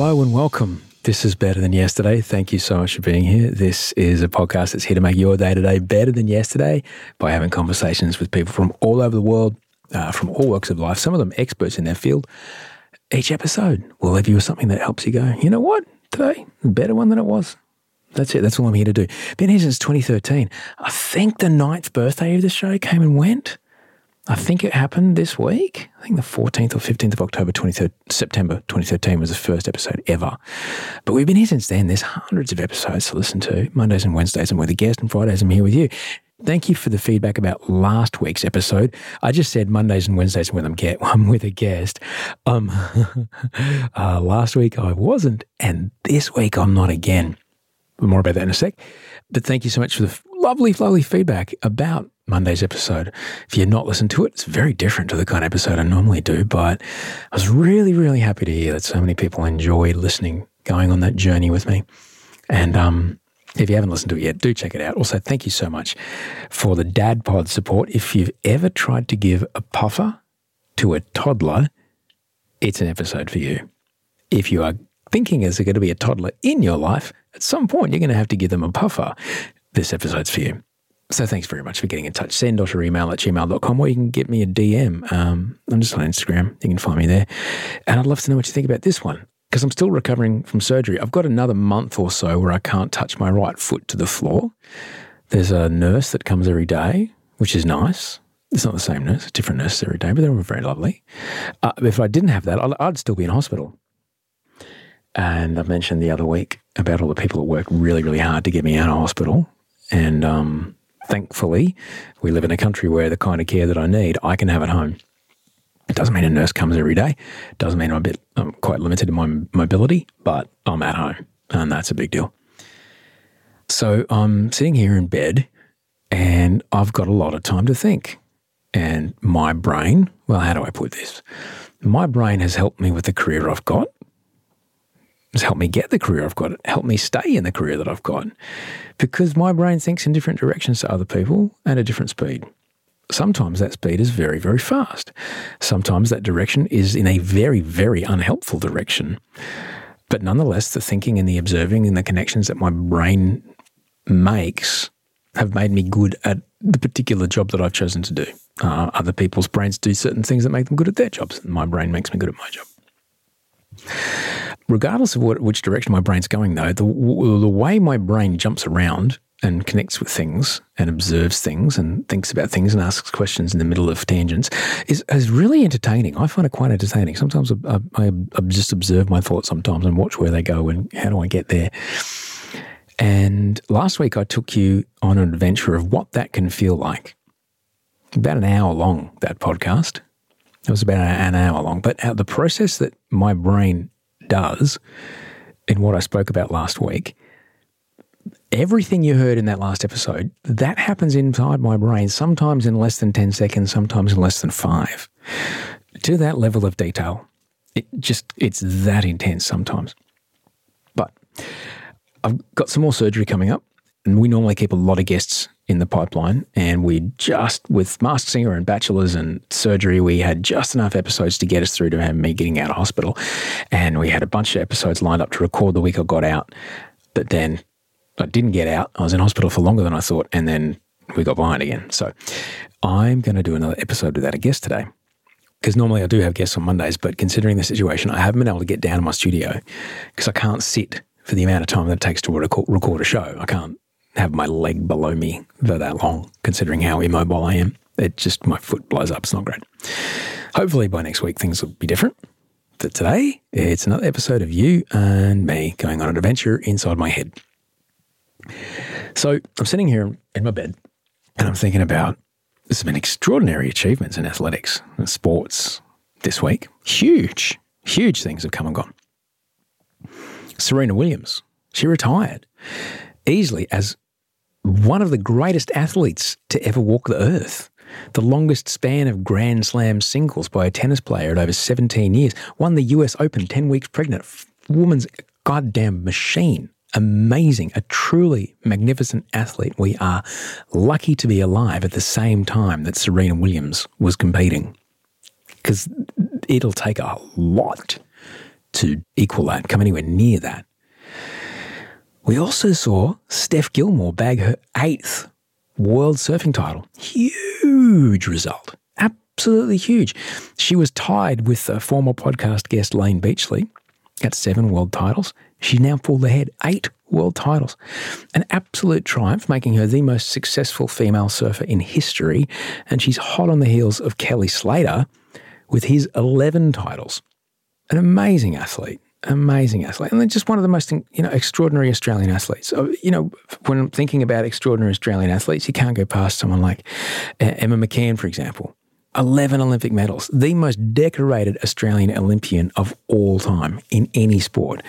Hello and welcome. This is Better Than Yesterday. Thank you so much for being here. This is a podcast that's here to make your day today better than yesterday by having conversations with people from all over the world, uh, from all walks of life, some of them experts in their field. Each episode will leave you with something that helps you go, you know what, today, better one than it was. That's it. That's all I'm here to do. Been here since 2013. I think the ninth birthday of the show came and went. I think it happened this week. I think the 14th or 15th of October, 23rd, September 2013 was the first episode ever. But we've been here since then. There's hundreds of episodes to listen to. Mondays and Wednesdays I'm with a guest, and Fridays I'm here with you. Thank you for the feedback about last week's episode. I just said Mondays and Wednesdays when I'm, get, I'm with a guest. Um, uh, last week I wasn't, and this week I'm not again. More about that in a sec. But thank you so much for the lovely, lovely feedback about Monday's episode. If you're not listened to it, it's very different to the kind of episode I normally do, but I was really, really happy to hear that so many people enjoyed listening, going on that journey with me. And um, if you haven't listened to it yet, do check it out. Also, thank you so much for the Dad Pod support. If you've ever tried to give a puffer to a toddler, it's an episode for you. If you are thinking is there going to be a toddler in your life, at some point you're going to have to give them a puffer. This episode's for you. So thanks very much for getting in touch. Send us your email at gmail.com or you can get me a DM. Um, I'm just on Instagram. You can find me there. And I'd love to know what you think about this one because I'm still recovering from surgery. I've got another month or so where I can't touch my right foot to the floor. There's a nurse that comes every day, which is nice. It's not the same nurse, different nurses every day, but they're all very lovely. Uh, if I didn't have that, I'd, I'd still be in hospital. And I mentioned the other week about all the people that worked really, really hard to get me out of hospital. And um, thankfully, we live in a country where the kind of care that I need, I can have at home. It doesn't mean a nurse comes every day. It doesn't mean I'm a bit I'm quite limited in my mobility, but I'm at home, and that's a big deal. So I'm sitting here in bed, and I've got a lot of time to think. And my brain, well, how do I put this? My brain has helped me with the career I've got has helped me get the career I've got, helped me stay in the career that I've got, because my brain thinks in different directions to other people at a different speed. Sometimes that speed is very, very fast. Sometimes that direction is in a very, very unhelpful direction. But nonetheless, the thinking and the observing and the connections that my brain makes have made me good at the particular job that I've chosen to do. Uh, other people's brains do certain things that make them good at their jobs. My brain makes me good at my job. Regardless of what, which direction my brain's going, though, the, the way my brain jumps around and connects with things and observes things and thinks about things and asks questions in the middle of tangents is, is really entertaining. I find it quite entertaining. Sometimes I, I, I just observe my thoughts sometimes and watch where they go and how do I get there. And last week I took you on an adventure of what that can feel like. About an hour long, that podcast. It was about an hour long. But uh, the process that my brain does in what I spoke about last week, everything you heard in that last episode, that happens inside my brain, sometimes in less than 10 seconds, sometimes in less than five. To that level of detail, it just, it's that intense sometimes. But I've got some more surgery coming up, and we normally keep a lot of guests in the pipeline. And we just, with Masked Singer and Bachelors and surgery, we had just enough episodes to get us through to me getting out of hospital. And we had a bunch of episodes lined up to record the week I got out. But then I didn't get out. I was in hospital for longer than I thought. And then we got behind again. So I'm going to do another episode without a guest today. Because normally I do have guests on Mondays, but considering the situation, I haven't been able to get down to my studio because I can't sit for the amount of time that it takes to record a show. I can't have my leg below me for that long, considering how immobile I am. It just, my foot blows up. It's not great. Hopefully by next week, things will be different. But today, it's another episode of you and me going on an adventure inside my head. So I'm sitting here in my bed and I'm thinking about there's been extraordinary achievements in athletics and sports this week. Huge, huge things have come and gone. Serena Williams, she retired easily as one of the greatest athletes to ever walk the earth. The longest span of Grand Slam singles by a tennis player at over 17 years. Won the US Open 10 weeks pregnant. Woman's goddamn machine. Amazing. A truly magnificent athlete. We are lucky to be alive at the same time that Serena Williams was competing. Because it'll take a lot to equal that, come anywhere near that. We also saw Steph Gilmore bag her eighth world surfing title. Huge result. Absolutely huge. She was tied with a former podcast guest Layne Beachley at seven world titles. She now pulled ahead eight world titles. An absolute triumph, making her the most successful female surfer in history. And she's hot on the heels of Kelly Slater with his 11 titles. An amazing athlete amazing athlete, and just one of the most you know extraordinary Australian athletes. You know, when I'm thinking about extraordinary Australian athletes, you can't go past someone like uh, Emma McKeon, for example. 11 Olympic medals, the most decorated Australian Olympian of all time in any sport.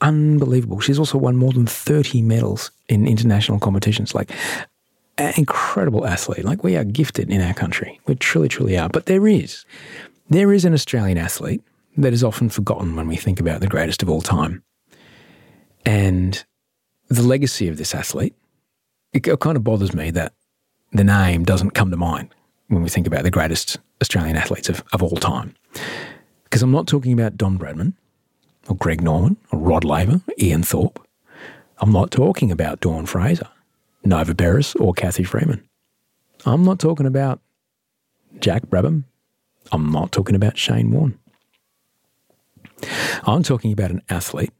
Unbelievable. She's also won more than 30 medals in international competitions. Like, incredible athlete. Like, we are gifted in our country. We truly, truly are. But there is, there is an Australian athlete that is often forgotten when we think about the greatest of all time. And the legacy of this athlete, it, kind of bothers me that the name doesn't come to mind when we think about the greatest Australian athletes of, of all time. Because I'm not talking about Don Bradman or Greg Norman or Rod Laver, or Ian Thorpe. I'm not talking about Dawn Fraser, Nova Peris, or Cathy Freeman. I'm not talking about Jack Brabham. I'm not talking about Shane Warne. I'm talking about an athlete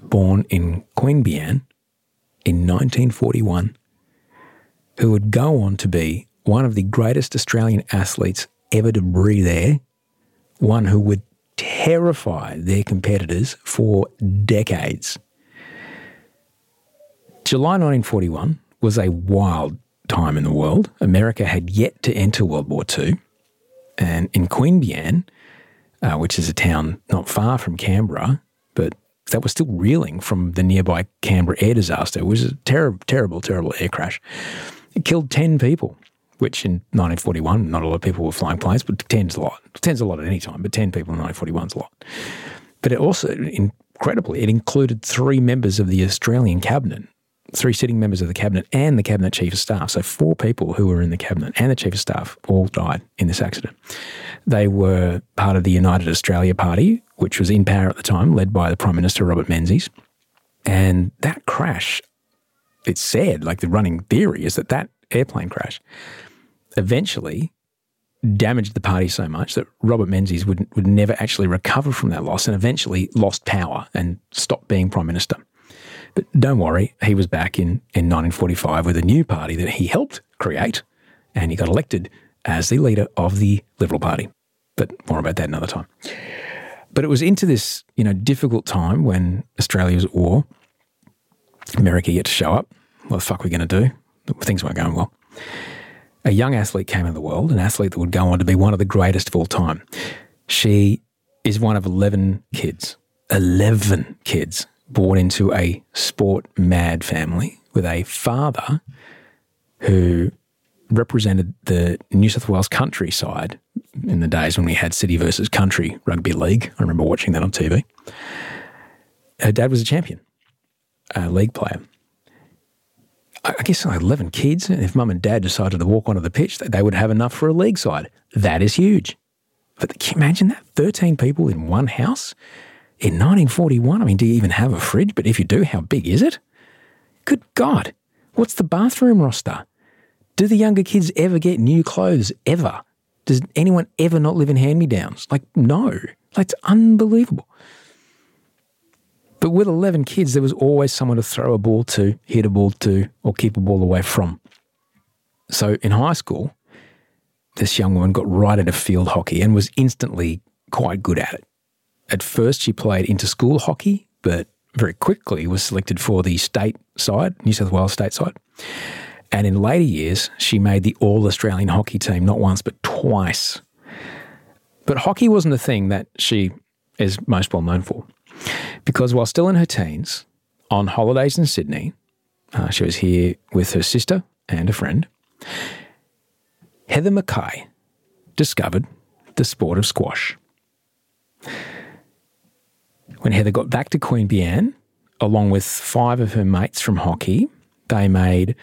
born in Queanbeyan in 1941 who would go on to be one of the greatest Australian athletes ever to breathe air, one who would terrify their competitors for decades. July 1941 was a wild time in the world. America had yet to enter World War II. And in Queanbeyan, uh, which is a town not far from Canberra, but that was still reeling from the nearby Canberra air disaster. It was a ter- terrible, terrible air crash. It killed 10 people, which in 1941, not a lot of people were flying planes, but 10's a lot. 10's a lot at any time, but 10 people in 1941's a lot. But it also, incredibly, it included three members of the Australian cabinet three sitting members of the cabinet and the cabinet chief of staff. So four people who were in the cabinet and the chief of staff all died in this accident. They were part of the United Australia Party, which was in power at the time, led by the Prime Minister Robert Menzies. And that crash, it's said, like the running theory is that that airplane crash eventually damaged the party so much that Robert Menzies would, would never actually recover from that loss and eventually lost power and stopped being Prime Minister. But don't worry, he was back in, in 1945 with a new party that he helped create, and he got elected as the leader of the Liberal Party. But more about that another time. But it was into this, you know, difficult time when Australia was at war America yet to show up. What the fuck are we going to do? Things weren't going well. A young athlete came into the world, an athlete that would go on to be one of the greatest of all time. She is one of 11 kids, 11 kids born into a sport mad family with a father who represented the New South Wales countryside in the days when we had city versus country rugby league. I remember watching that on TV. Her dad was a champion, a league player. I guess 11 kids, and if mum and dad decided to walk onto the pitch, they would have enough for a league side. That is huge. But can you imagine that? 13 people in one house in 1941. I mean, do you even have a fridge? But if you do, how big is it? Good God. What's the bathroom roster? Do the younger kids ever get new clothes? Ever? Does anyone ever not live in hand me downs? Like, no. It's unbelievable. But with 11 kids, there was always someone to throw a ball to, hit a ball to, or keep a ball away from. So in high school, this young woman got right into field hockey and was instantly quite good at it. At first, she played inter school hockey, but very quickly was selected for the state side, New South Wales state side. And in later years, she made the All Australian hockey team not once, but twice. But hockey wasn't the thing that she is most well known for. Because while still in her teens, on holidays in Sydney, uh, she was here with her sister and a friend. Heather McKay discovered the sport of squash. When Heather got back to Queanbeyan, along with five of her mates from hockey, they made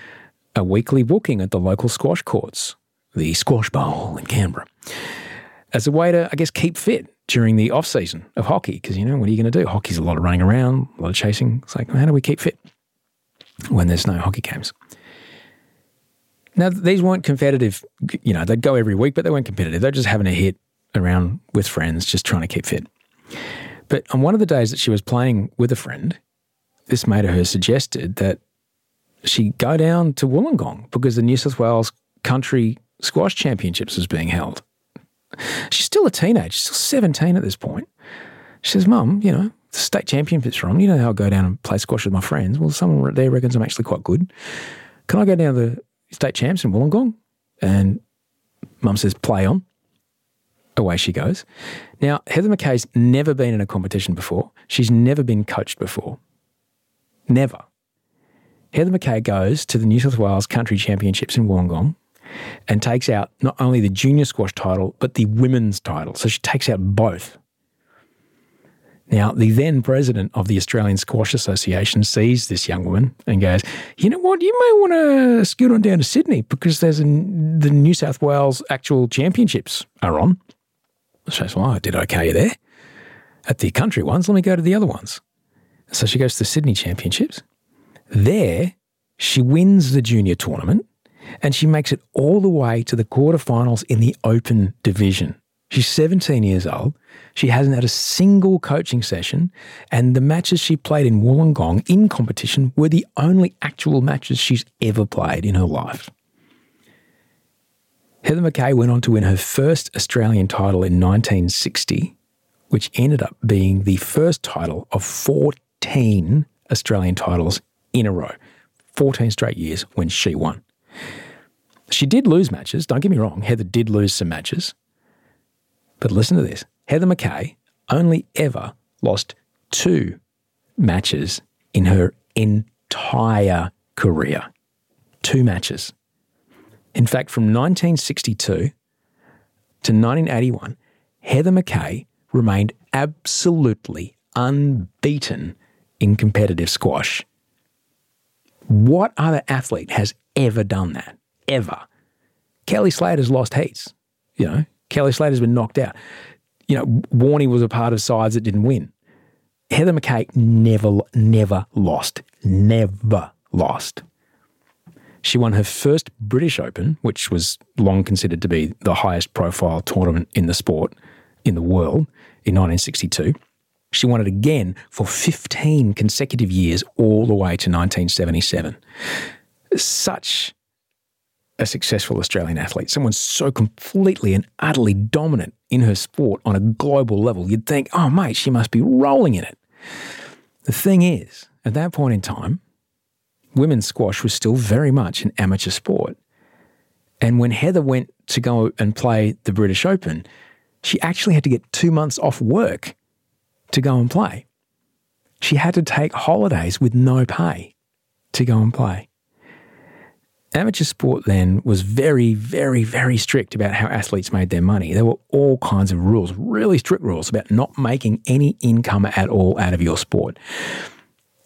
a weekly booking at the local squash courts, the Squash Bowl in Canberra, as a way to, I guess, keep fit during the off season of hockey. Because, you know, what are you going to do? Hockey's a lot of running around, a lot of chasing. It's like, how do we keep fit when there's no hockey games? Now, these weren't competitive, you know, they'd go every week, but they weren't competitive. They're just having a hit around with friends, just trying to keep fit. But on one of the days that she was playing with a friend, this mate of hers suggested that she go down to Wollongong because the New South Wales Country Squash Championships was being held. She's still a teenager, she's still 17 at this point. She says, Mum, you know, the state championships are on. You know how I go down and play squash with my friends. Well, someone there reckons I'm actually quite good. Can I go down to the state champs in Wollongong? And Mum says, play on. Away she goes. Now, Heather McKay's never been in a competition before. She's never been coached before. Never. Heather McKay goes to the New South Wales Country Championships in Wollongong and takes out not only the junior squash title, but the women's title. So she takes out both. Now, the then president of the Australian Squash Association sees this young woman and goes, You know what? You may want to scoot on down to Sydney because there's the New South Wales actual championships are on. She says, Well, I did okay there at the country ones. Let me go to the other ones. So she goes to the Sydney Championships. There, she wins the junior tournament and she makes it all the way to the quarterfinals in the open division. She's 17 years old. She hasn't had a single coaching session, and the matches she played in Wollongong in competition were the only actual matches she's ever played in her life. Heather McKay went on to win her first Australian title in 1960, which ended up being the first title of 14 Australian titles in a row, 14 straight years when she won. She did lose matches, don't get me wrong, Heather did lose some matches. But listen to this Heather McKay only ever lost two matches in her entire career. Two matches. In fact, from 1962 to 1981, Heather McKay remained absolutely unbeaten in competitive squash. What other athlete has ever done that? Ever. Kelly Slater's lost heats. You know, Kelly Slater's been knocked out. You know, Warney was a part of sides that didn't win. Heather McKay never, never lost. Never lost. She won her first British Open, which was long considered to be the highest profile tournament in the sport in the world, in 1962. She won it again for 15 consecutive years, all the way to 1977. Such a successful Australian athlete, someone so completely and utterly dominant in her sport on a global level, you'd think, oh, mate, she must be rolling in it. The thing is, at that point in time, women's squash was still very much an amateur sport. And when Heather went to go and play the British Open, she actually had to get two months off work to go and play. She had to take holidays with no pay to go and play. Amateur sport then was very, very, very strict about how athletes made their money. There were all kinds of rules, really strict rules about not making any income at all out of your sport.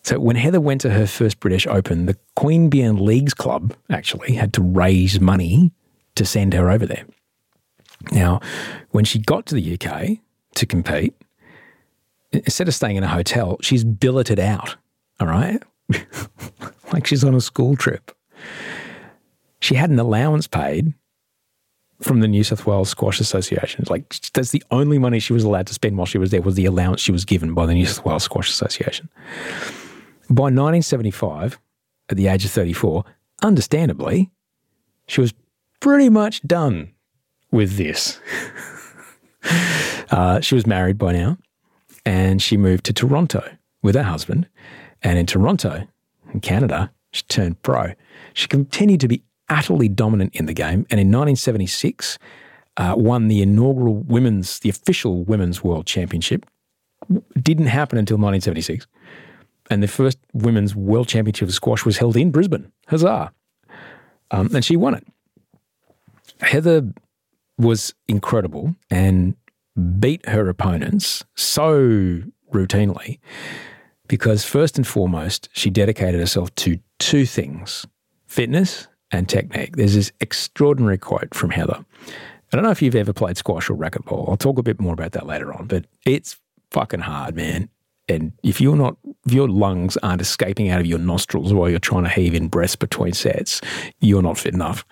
So when Heather went to her first British Open, the Queanbeyan Leagues Club actually had to raise money to send her over there. Now, when she got to the UK to compete, instead of staying in a hotel, she's billeted out, all right? like she's on a school trip. She had an allowance paid from the New South Wales Squash Association. Like that's the only money she was allowed to spend while she was there was the allowance she was given by the New South Wales Squash Association. By 1975, at the age of 34, understandably, she was pretty much done with this. uh, she was married by now, and she moved to Toronto with her husband. And in Toronto, in Canada, she turned pro. She continued to be utterly dominant in the game, and in 1976, uh, won the inaugural women's, the official women's world championship. Didn't happen until 1976, and the first women's world championship of squash was held in Brisbane. Huzzah! Um, and she won it. Heather was incredible and beat her opponents so routinely because, first and foremost, she dedicated herself to two things fitness and technique. There's this extraordinary quote from Heather. I don't know if you've ever played squash or racquetball. I'll talk a bit more about that later on, but it's fucking hard, man. And if you're not, if your lungs aren't escaping out of your nostrils while you're trying to heave in breaths between sets, you're not fit enough.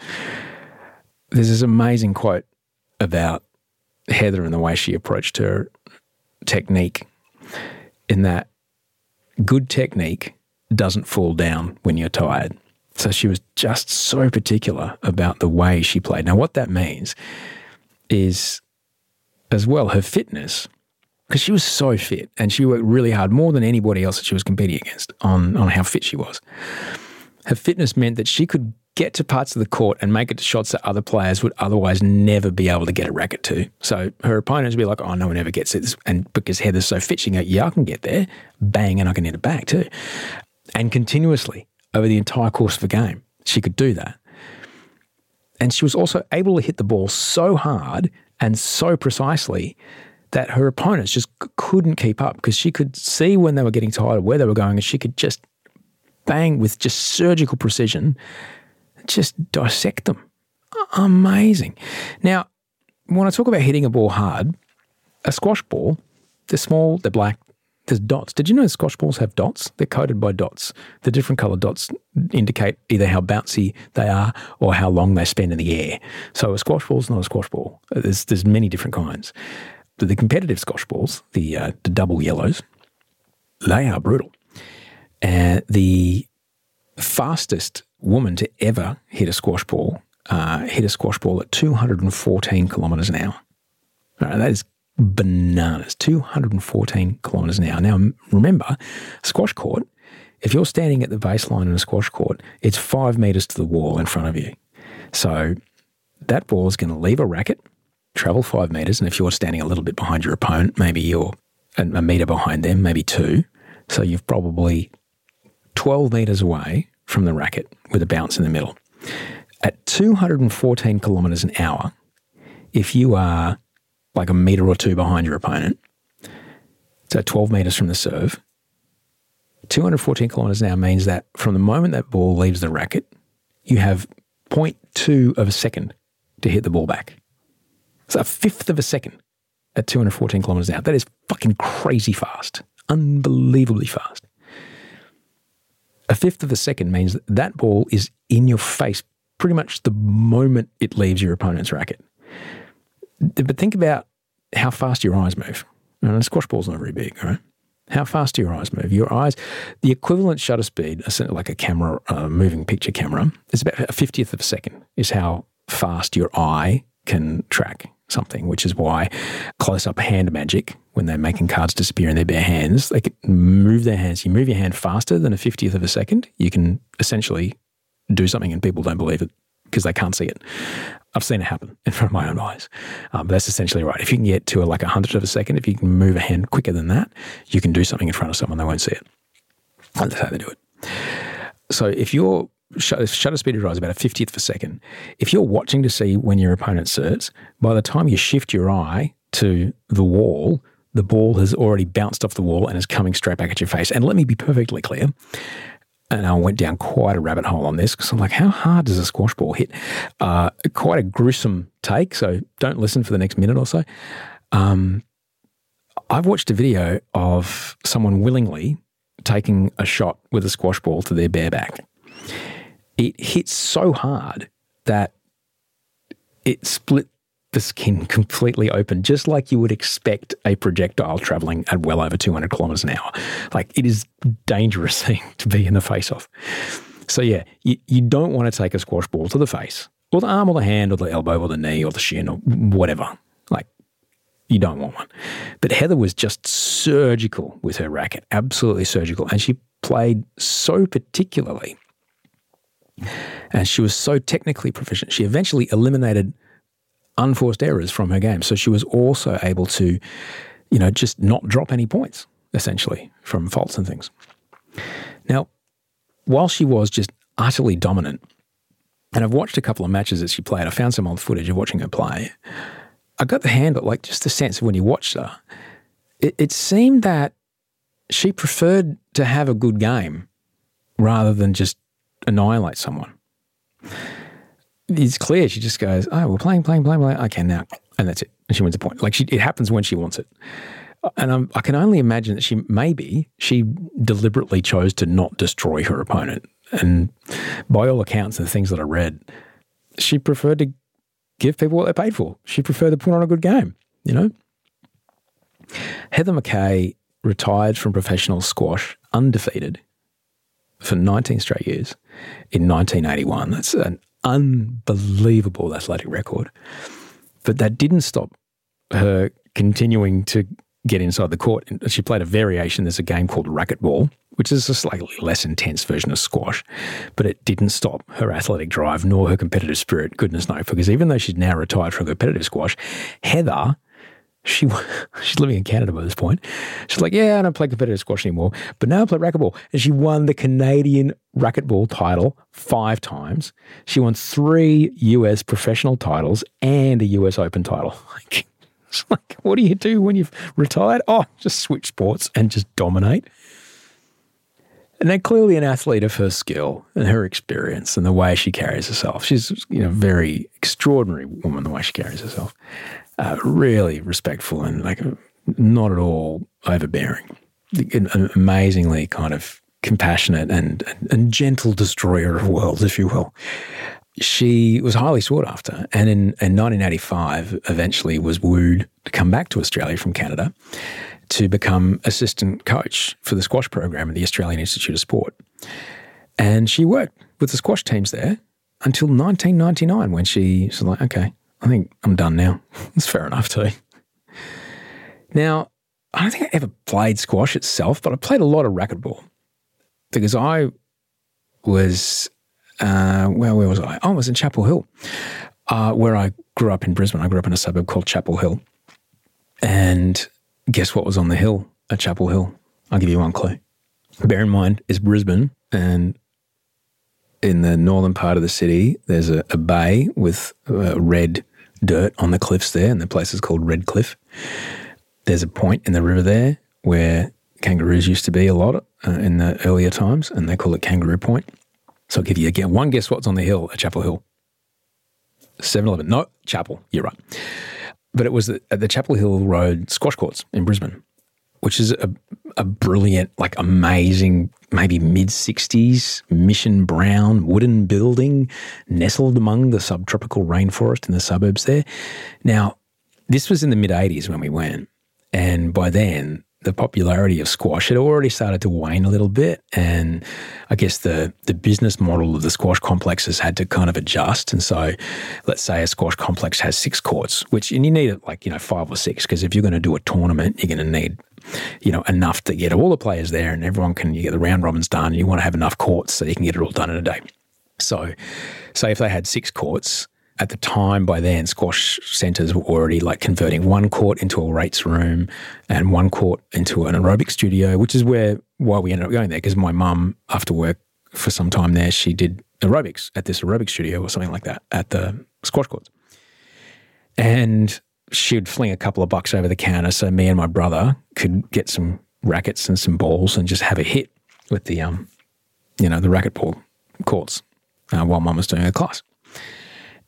There's this amazing quote about Heather and the way she approached her technique, in that good technique doesn't fall down when you're tired. So she was just so particular about the way she played. Now, what that means is, as well, her fitness, because she was so fit and she worked really hard, more than anybody else that she was competing against on, on how fit she was. Her fitness meant that she could get to parts of the court and make it to shots that other players would otherwise never be able to get a racket to. So her opponents would be like, oh, no one ever gets it. And because Heather's so fit, she go, yeah, I can get there. Bang, and I can hit it back too. And continuously over the entire course of the game, she could do that. And she was also able to hit the ball so hard and so precisely that her opponents just couldn't keep up because she could see when they were getting tired, where they were going, and she could just bang with just surgical precision just dissect them. Amazing. Now, when I talk about hitting a ball hard, a squash ball, they're small, they're black, there's dots. Did you know squash balls have dots? They're coated by dots. The different colored dots indicate either how bouncy they are or how long they spend in the air. So a squash ball is not a squash ball. There's, there's many different kinds. The, the competitive squash balls, the, uh, the double yellows, they are brutal. And the fastest woman to ever hit a squash ball uh, hit a squash ball at 214 kilometres an hour. That is bananas. 214 kilometres an hour. Now, remember, squash court, if you're standing at the baseline in a squash court, it's five metres to the wall in front of you. So that ball is going to leave a racket, travel five metres, and if you're standing a little bit behind your opponent, maybe you're a metre behind them, maybe two. So you've probably 12 metres away from the racket with a bounce in the middle. At 214 kilometres an hour, if you are like a metre or two behind your opponent, so 12 metres from the serve, 214 kilometres an hour means that from the moment that ball leaves the racket, you have 0.2 of a second to hit the ball back. So a fifth of a second at 214 kilometres an hour. That is fucking crazy fast, unbelievably fast. A fifth of a second means that, that ball is in your face pretty much the moment it leaves your opponent's racket. But think about how fast your eyes move. And a squash ball's not very big, right? How fast do your eyes move? Your eyes, the equivalent shutter speed, like a camera, a moving picture camera, is about a 50th of a second, is how fast your eye can track something, which is why close up hand magic, when they're making cards disappear in their bare hands, they can move their hands. You move your hand faster than a 50th of a second, you can essentially do something and people don't believe it because they can't see it. I've seen it happen in front of my own eyes. Um, that's essentially right. If you can get to a, like a hundredth of a second, if you can move a hand quicker than that, you can do something in front of someone, they won't see it. That's how they do it. So if your shutter speed of rise about a 50th of a second, if you're watching to see when your opponent serves, by the time you shift your eye to the wall, the ball has already bounced off the wall and is coming straight back at your face. And let me be perfectly clear and I went down quite a rabbit hole on this because I'm like, how hard does a squash ball hit? Uh, quite a gruesome take, so don't listen for the next minute or so. Um, I've watched a video of someone willingly taking a shot with a squash ball to their bare back. It hits so hard that it split the skin completely open, just like you would expect a projectile traveling at well over 200 kilometers an hour. Like it is dangerous thing to be in the face of. So yeah, you, you don't want to take a squash ball to the face or the arm or the hand or the elbow or the knee or the shin or whatever. Like you don't want one. But Heather was just surgical with her racket, absolutely surgical. And she played so particularly. And she was so technically proficient. She eventually eliminated unforced errors from her game. So she was also able to, you know, just not drop any points, essentially, from faults and things. Now, while she was just utterly dominant, and I've watched a couple of matches that she played, I found some old footage of watching her play. I got the handle, like just the sense of when you watched her, it, it seemed that she preferred to have a good game rather than just annihilate someone it's clear. She just goes, "Oh, we're playing, playing, playing, playing. Okay, now," and that's it. And she wins the point. Like she, it happens when she wants it. And I'm, i can only imagine that she maybe she deliberately chose to not destroy her opponent. And by all accounts and the things that I read, she preferred to give people what they paid for. She preferred to put on a good game. You know, Heather McKay retired from professional squash undefeated for 19 straight years in 1981. That's an unbelievable athletic record. But that didn't stop her continuing to get inside the court. She played a variation. There's a game called racquetball, which is a slightly less intense version of squash, but it didn't stop her athletic drive nor her competitive spirit. Goodness no, because even though she's now retired from competitive squash, Heather she she's living in Canada by this point. She's like, yeah, I don't play competitive squash anymore, but now I play racquetball. And she won the Canadian racquetball title five times. She won three US professional titles and a US Open title. Like, it's like, what do you do when you've retired? Oh, just switch sports and just dominate. And then clearly an athlete of her skill and her experience and the way she carries herself. She's, you know, very extraordinary woman, the way she carries herself uh, really respectful and like not at all overbearing. An amazingly kind of compassionate and, and gentle destroyer of worlds, if you will. She was highly sought after, and in, in 1985, eventually was wooed to come back to Australia from Canada to become assistant coach for the squash program at the Australian Institute of Sport. And she worked with the squash teams there until 1999 when she was like, okay, I think I'm done now. It's fair enough too. Now, I don't think I ever played squash itself, but I played a lot of racquetball because I was, uh, well, where was I? I was in Chapel Hill, uh, where I grew up in Brisbane. I grew up in a suburb called Chapel Hill. And guess what was on the hill at Chapel Hill? I'll give you one clue. Bear in mind, it's Brisbane, and in the northern part of the city, there's a, a bay with uh, red dirt on the cliffs there, and the place is called Red Cliff. There's a point in the river there where kangaroos used to be a lot uh, in the earlier times, and they call it Kangaroo Point. So I'll give you again one guess what's on the hill at Chapel Hill. 7 Eleven. No, Chapel. You're right. But it was at the Chapel Hill Road squash courts in Brisbane which is a, a brilliant, like amazing, maybe mid 60s mission brown wooden building nestled among the subtropical rainforest in the suburbs there. Now, this was in the mid 80s when we went. And by then, the popularity of squash had already started to wane a little bit, and I guess the the business model of the squash complexes had to kind of adjust. And so, let's say a squash complex has six courts, which and you need it like you know five or six because if you're going to do a tournament, you're going to need you know enough to get all the players there, and everyone can you get the round robins done. And you want to have enough courts so you can get it all done in a day. So, say if they had six courts, at the time by then squash centres were already like converting one court into a weights room and one court into an aerobic studio which is where why we ended up going there because my mum after work for some time there she did aerobics at this aerobic studio or something like that at the squash courts. And she'd fling a couple of bucks over the counter so me and my brother could get some rackets and some balls and just have a hit with the um you know the racquetball courts uh, while mum was doing her class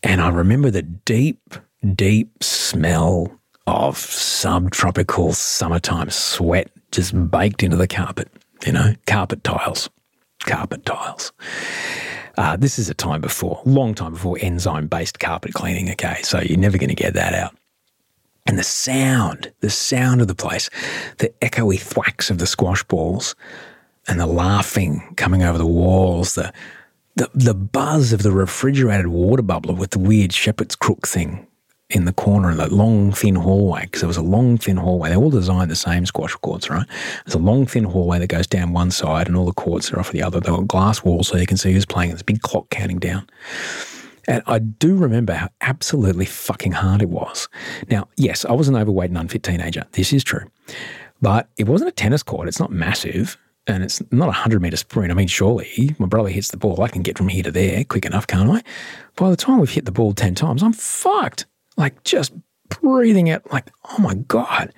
and I remember the deep, deep smell of subtropical summertime sweat just baked into the carpet, you know, carpet tiles, carpet tiles. Uh, this is a time before, long time before enzyme based carpet cleaning, okay? So you're never going to get that out. And the sound, the sound of the place, the echoey thwacks of the squash balls and the laughing coming over the walls, the the, the buzz of the refrigerated water bubbler with the weird shepherd's crook thing in the corner of that long, thin hallway, because there was a long, thin hallway. They're all designed the same squash courts, right? There's a long, thin hallway that goes down one side and all the courts are off the other. They've got glass walls so you can see who's playing. There's a big clock counting down. And I do remember how absolutely fucking hard it was. Now, yes, I was an overweight and unfit teenager. This is true. But it wasn't a tennis court. It's not massive and it's not a 100 meter sprint. I mean, surely my brother hits the ball, I can get from here to there quick enough, can't I? By the time we've hit the ball 10 times, I'm fucked. Like just breathing out, like, oh my God.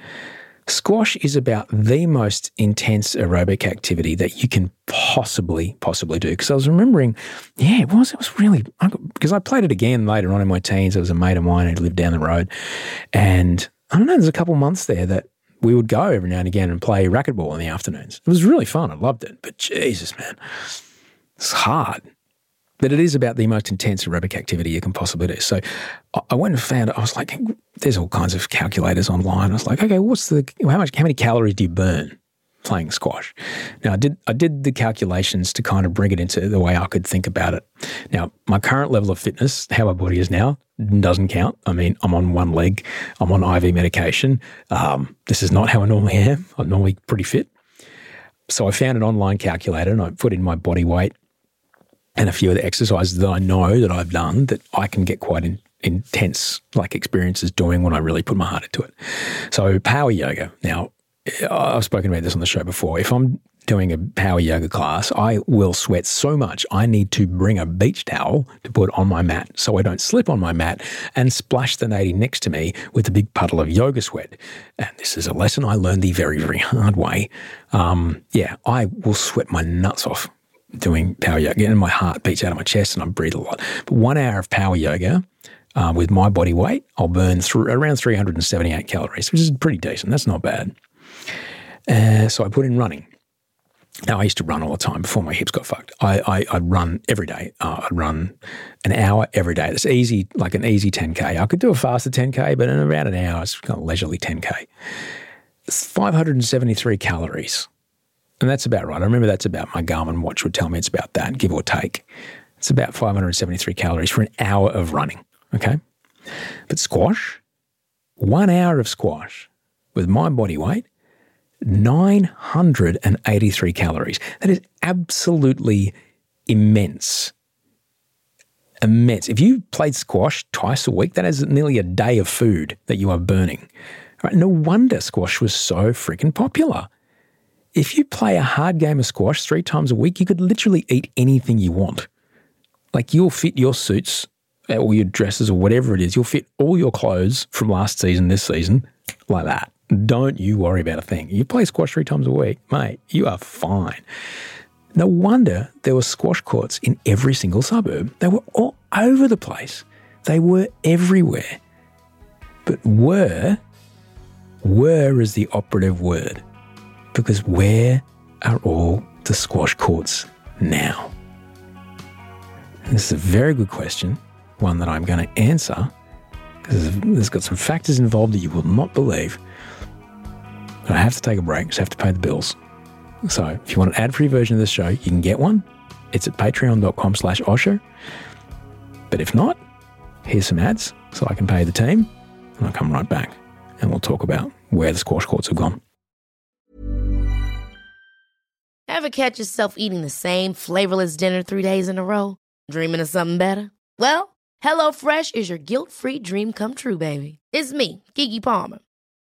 Squash is about the most intense aerobic activity that you can possibly, possibly do. Because I was remembering, yeah, it was. It was really, because I played it again later on in my teens. There was a mate of mine who lived down the road. And I don't know, there's a couple months there that we would go every now and again and play racquetball in the afternoons. It was really fun. I loved it. But Jesus, man, it's hard. But it is about the most intense aerobic activity you can possibly do. So I went and found, I was like, there's all kinds of calculators online. I was like, okay, what's the, how much, how many calories do you burn playing squash? Now I did, I did the calculations to kind of bring it into the way I could think about it. Now, my current level of fitness, how my body is now, doesn't count. I mean, I'm on one leg, I'm on IV medication. Um, this is not how I normally am. I'm normally pretty fit. So I found an online calculator and I put in my body weight and a few of the exercises that I know that I've done that I can get quite in, intense like experiences doing when I really put my heart into it. So power yoga. Now, I've spoken about this on the show before. If I'm doing a power yoga class, I will sweat so much. I need to bring a beach towel to put on my mat so I don't slip on my mat and splash the lady next to me with a big puddle of yoga sweat. And this is a lesson I learned the very, very hard way. Um, yeah, I will sweat my nuts off doing power yoga, and my heart beats out of my chest and I breathe a lot. But one hour of power yoga. Uh, with my body weight, I'll burn through around 378 calories, which is pretty decent. That's not bad. Uh, so I put in running. Now, I used to run all the time before my hips got fucked. I, I, I'd run every day. Uh, I'd run an hour every day. It's easy, like an easy 10K. I could do a faster 10K, but in about an hour, it's kind of leisurely 10K. It's 573 calories. And that's about right. I remember that's about my Garmin watch would tell me it's about that, give or take. It's about 573 calories for an hour of running. Okay. But squash, one hour of squash with my body weight 983 calories. That is absolutely immense. Immense. If you played squash twice a week, that is nearly a day of food that you are burning. Right? No wonder squash was so freaking popular. If you play a hard game of squash three times a week, you could literally eat anything you want. Like you'll fit your suits or your dresses or whatever it is, you'll fit all your clothes from last season, this season, like that. Don't you worry about a thing. You play squash three times a week, mate, you are fine. No wonder there were squash courts in every single suburb. They were all over the place. They were everywhere. But were, were is the operative word. Because where are all the squash courts now? This is a very good question, one that I'm going to answer because there's got some factors involved that you will not believe. I have to take a break, so I have to pay the bills. So if you want an ad-free version of this show, you can get one. It's at patreon.com slash Osher. But if not, here's some ads so I can pay the team and I'll come right back and we'll talk about where the squash courts have gone. Ever catch yourself eating the same flavorless dinner three days in a row? Dreaming of something better? Well, HelloFresh is your guilt-free dream come true, baby. It's me, Keke Palmer.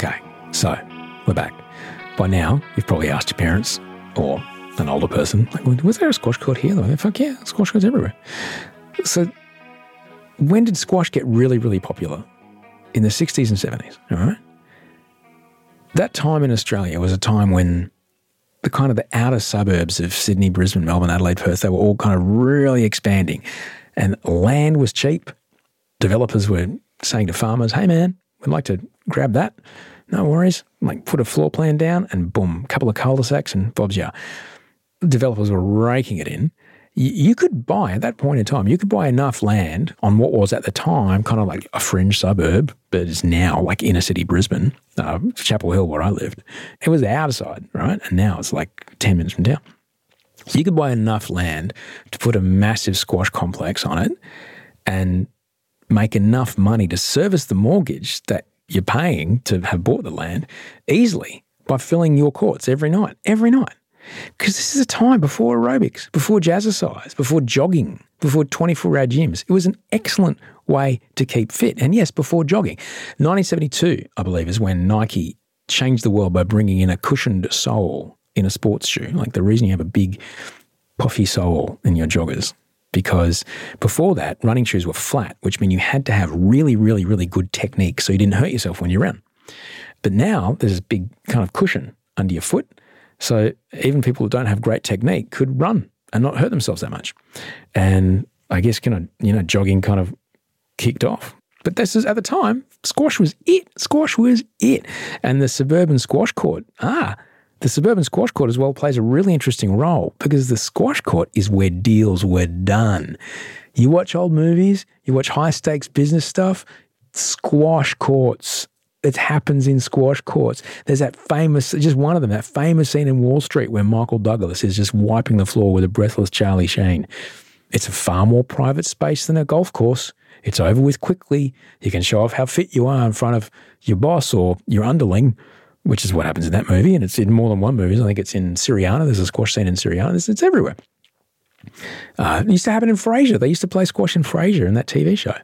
Okay, so we're back. By now, you've probably asked your parents or an older person, like, was there a squash court here? Like, fuck yeah, squash courts everywhere. So, when did squash get really, really popular? In the 60s and 70s, all right? That time in Australia was a time when the kind of the outer suburbs of Sydney, Brisbane, Melbourne, Adelaide, Perth, they were all kind of really expanding. And land was cheap. Developers were saying to farmers, hey man, we'd like to grab that. No worries. Like put a floor plan down and boom, a couple of cul-de-sacs and Bob's yeah. Developers were raking it in. You, could buy at that point in time, you could buy enough land on what was at the time kind of like a fringe suburb, but is now like inner city Brisbane, uh, Chapel Hill where I lived. It was the outside, right? And now it's like 10 minutes from town. You could buy enough land to put a massive squash complex on it and make enough money to service the mortgage that you're paying to have bought the land easily by filling your courts every night, every night. Because this is a time before aerobics, before jazzercise, before jogging, before 24 hour gyms. It was an excellent way to keep fit. And yes, before jogging. 1972, I believe, is when Nike changed the world by bringing in a cushioned sole in a sports shoe. Like the reason you have a big puffy sole in your joggers because before that, running shoes were flat, which meant you had to have really, really, really good technique so you didn't hurt yourself when you ran. But now there's this big kind of cushion under your foot. So even people who don't have great technique could run and not hurt themselves that much. And I guess kind of, you know, jogging kind of kicked off. But this is at the time, squash was it. Squash was it. And the suburban squash court, ah, the suburban squash court as well plays a really interesting role because the squash court is where deals were done. You watch old movies, you watch high stakes business stuff, squash courts. It happens in squash courts. There's that famous, just one of them, that famous scene in Wall Street where Michael Douglas is just wiping the floor with a breathless Charlie Sheen. It's a far more private space than a golf course. It's over with quickly. You can show off how fit you are in front of your boss or your underling which is what happens in that movie. And it's in more than one movie. I think it's in Syriana. There's a squash scene in Syriana. It's, it's everywhere. Uh, it used to happen in Frasier. They used to play squash in Frasier in that TV show.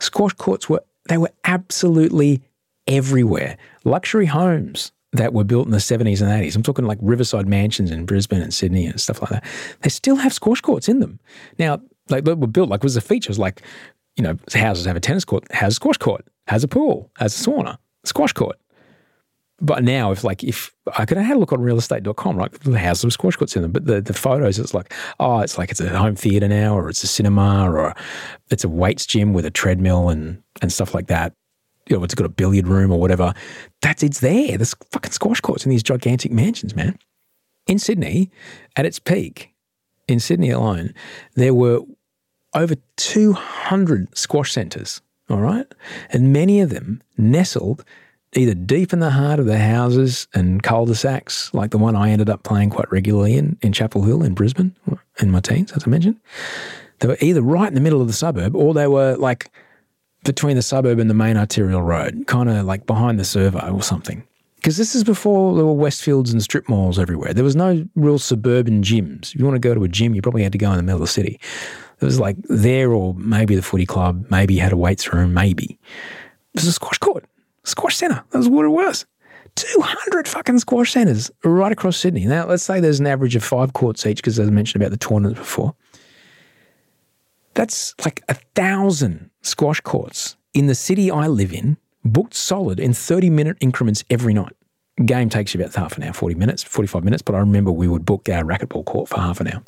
Squash courts were, they were absolutely everywhere. Luxury homes that were built in the 70s and 80s. I'm talking like riverside mansions in Brisbane and Sydney and stuff like that. They still have squash courts in them. Now, like they were built like was a feature. It was like, you know, houses have a tennis court, has a squash court, has a pool, has a sauna, squash court. But now, if like if I could have had a look on realestate.com, right? The house some squash courts in them, but the, the photos, it's like, oh, it's like it's a home theater now, or it's a cinema, or it's a weights gym with a treadmill and and stuff like that. You know, it's got a billiard room or whatever. That's it's there. There's fucking squash courts in these gigantic mansions, man. In Sydney, at its peak, in Sydney alone, there were over 200 squash centres, all right? And many of them nestled either deep in the heart of the houses and cul-de-sacs, like the one I ended up playing quite regularly in, in Chapel Hill in Brisbane in my teens, as I mentioned. They were either right in the middle of the suburb or they were like between the suburb and the main arterial road, kind of like behind the servo or something. Because this is before there were Westfields and strip malls everywhere. There was no real suburban gyms. If you want to go to a gym, you probably had to go in the middle of the city. It was like there or maybe the footy club, maybe had a weights room, maybe. It was a squash court, squash centre. That was what it was. 200 fucking squash centres right across Sydney. Now, let's say there's an average of five courts each, because as I mentioned about the tournament before. That's like a thousand squash courts in the city I live in, booked solid in 30 minute increments every night. Game takes you about half an hour, 40 minutes, 45 minutes, but I remember we would book our racquetball court for half an hour.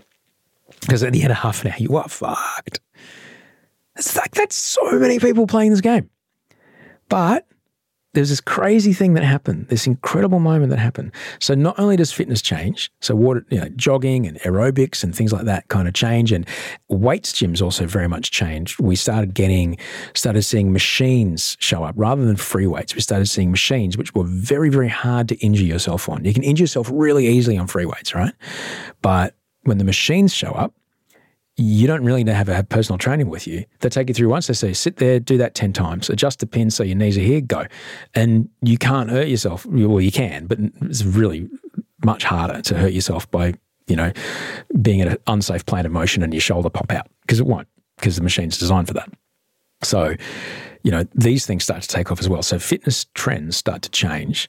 Because at the end of half an hour, you are fucked. It's like that's so many people playing this game. But there's this crazy thing that happened, this incredible moment that happened. So not only does fitness change, so what you know, jogging and aerobics and things like that kind of change, and weights gyms also very much changed. We started getting, started seeing machines show up rather than free weights. We started seeing machines which were very, very hard to injure yourself on. You can injure yourself really easily on free weights, right? But when the machines show up, you don't really need to have a personal training with you. They take you through once. They say, sit there, do that 10 times, adjust the pin so your knees are here, go. And you can't hurt yourself. Well, you can, but it's really much harder to hurt yourself by, you know, being at an unsafe plane of motion and your shoulder pop out because it won't, because the machine's designed for that. So, you know, these things start to take off as well. So fitness trends start to change,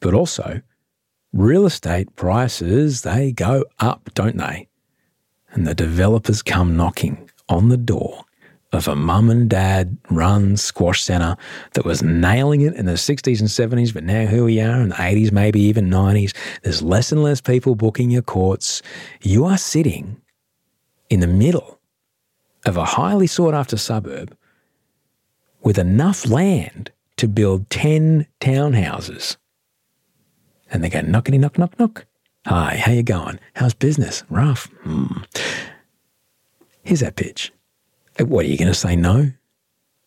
but also real estate prices, they go up, don't they? And the developers come knocking on the door of a mum and dad run squash centre that was nailing it in the 60s and 70s, but now here we are in the 80s, maybe even 90s. There's less and less people booking your courts. You are sitting in the middle of a highly sought after suburb with enough land to build 10 townhouses. And they go knockety knock, knock, knock. Hi, how you going? How's business? Rough. Hmm. Here's that pitch. Uh, what are you going to say? No.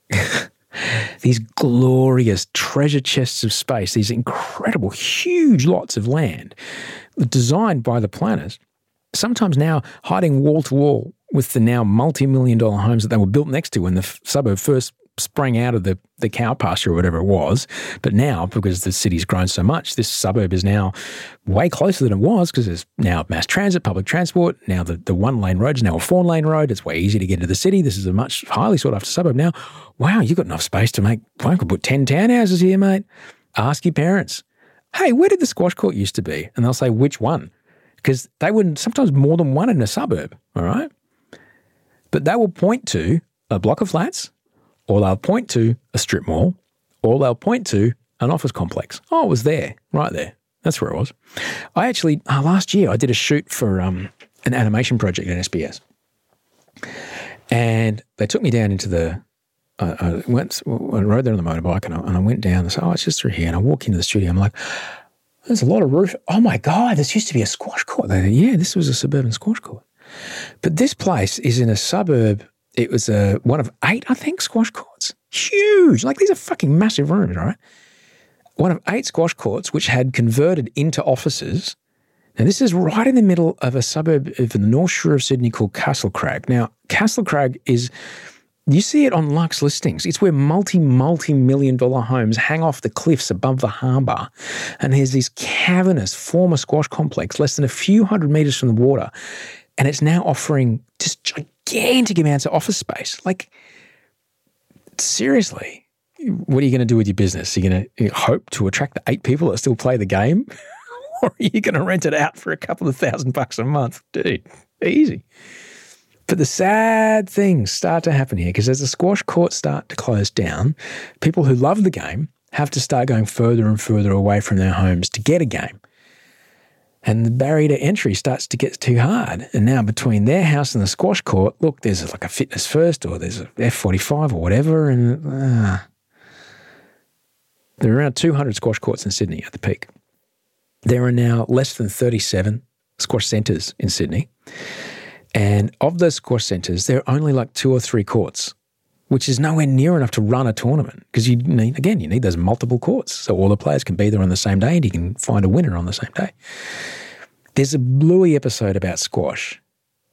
these glorious treasure chests of space, these incredible, huge lots of land, designed by the planners, sometimes now hiding wall to wall with the now multi million dollar homes that they were built next to when the f- suburb first sprang out of the, the cow pasture or whatever it was. But now, because the city's grown so much, this suburb is now way closer than it was because there's now mass transit, public transport. Now the, the one lane road is now a four lane road. It's way easier to get into the city. This is a much highly sought after suburb now. Wow, you've got enough space to make, I could put 10 townhouses here, mate. Ask your parents, hey, where did the squash court used to be? And they'll say, which one? Because they wouldn't, sometimes more than one in a suburb, all right? But they will point to a block of flats or they'll point to a strip mall, or they'll point to an office complex. Oh, it was there, right there. That's where it was. I actually, uh, last year, I did a shoot for um, an animation project at SBS. And they took me down into the, uh, I went, I rode there on the motorbike and I, and I went down and said, oh, it's just through here. And I walk into the studio. I'm like, there's a lot of roof. Oh my God, this used to be a squash court. They said, yeah, this was a suburban squash court. But this place is in a suburb it was a, one of eight, I think, squash courts. Huge. Like these are fucking massive rooms, right? One of eight squash courts, which had converted into offices. Now, this is right in the middle of a suburb of the North Shore of Sydney called Castlecrag. Now, Castlecrag is, you see it on Lux listings. It's where multi, multi million dollar homes hang off the cliffs above the harbour. And there's this cavernous former squash complex less than a few hundred metres from the water. And it's now offering just amounts of office space. Like, seriously, what are you going to do with your business? Are you going to hope to attract the eight people that still play the game? or are you going to rent it out for a couple of thousand bucks a month? Dude, easy. But the sad things start to happen here because as the squash courts start to close down, people who love the game have to start going further and further away from their homes to get a game and the barrier to entry starts to get too hard. And now between their house and the squash court, look, there's like a fitness first or there's a F45 or whatever. And uh, there are around 200 squash courts in Sydney at the peak. There are now less than 37 squash centres in Sydney. And of those squash centres, there are only like two or three courts which is nowhere near enough to run a tournament because you need, again, you need those multiple courts so all the players can be there on the same day and you can find a winner on the same day. There's a Bluey episode about squash,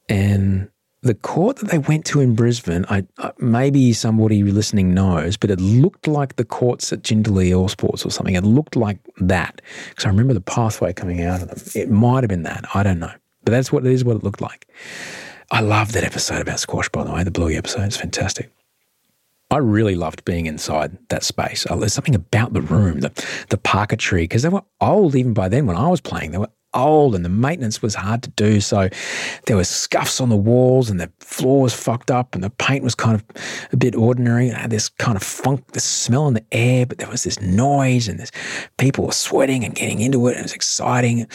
and the court that they went to in Brisbane, I, maybe somebody listening knows, but it looked like the courts at Jindalee All Sports or something. It looked like that because I remember the pathway coming out of them. It might have been that. I don't know, but that's what it is. What it looked like. I love that episode about squash, by the way. The Bluey episode is fantastic. I really loved being inside that space. Uh, there's something about the room, the, the parquetry, because they were old even by then when I was playing. They were old and the maintenance was hard to do. So there were scuffs on the walls and the floor was fucked up and the paint was kind of a bit ordinary. It had this kind of funk, the smell in the air, but there was this noise and this people were sweating and getting into it. And it was exciting.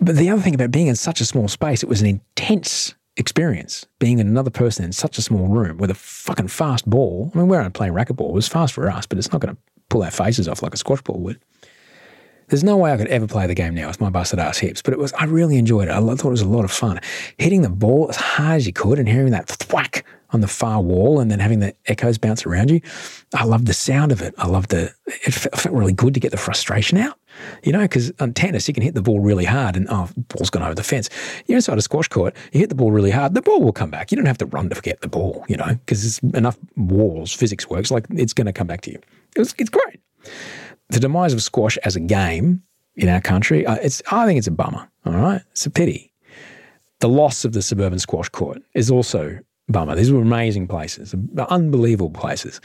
But the other thing about being in such a small space, it was an intense experience being another person in such a small room with a fucking fast ball. I mean, we're playing racquetball. It was fast for us, but it's not going to pull our faces off like a squash ball would. There's no way I could ever play the game now with my busted ass hips, but it was. I really enjoyed it. I thought it was a lot of fun. Hitting the ball as hard as you could and hearing that thwack on the far wall, and then having the echoes bounce around you. I love the sound of it. I love the. It felt really good to get the frustration out. You know, because on tennis, you can hit the ball really hard and, oh, ball's gone over the fence. You're inside a squash court, you hit the ball really hard, the ball will come back. You don't have to run to get the ball, you know, because there's enough walls, physics works, like it's going to come back to you. It's great. The demise of squash as a game in our country, uh, it's, I think it's a bummer, all right? It's a pity. The loss of the suburban squash court is also bummer. These were amazing places, unbelievable places.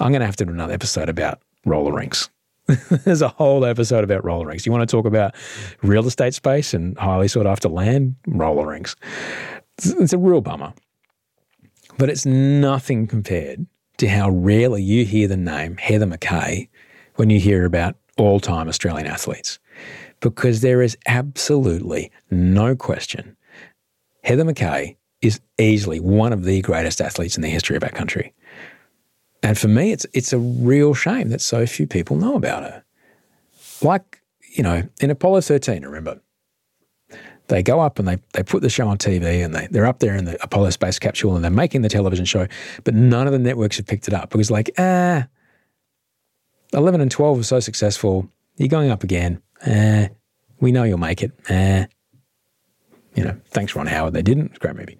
I'm going to have to do another episode about roller rinks There's a whole episode about roller rinks. You want to talk about real estate space and highly sought after land? Roller rinks. It's, it's a real bummer. But it's nothing compared to how rarely you hear the name Heather McKay when you hear about all time Australian athletes. Because there is absolutely no question Heather McKay is easily one of the greatest athletes in the history of our country. And for me, it's it's a real shame that so few people know about her. Like, you know, in Apollo 13, remember, they go up and they, they put the show on TV and they, they're up there in the Apollo space capsule and they're making the television show, but none of the networks have picked it up because, like, ah, 11 and 12 were so successful. You're going up again. Eh, we know you'll make it. Eh. You know, thanks, Ron Howard. They didn't. It's a great movie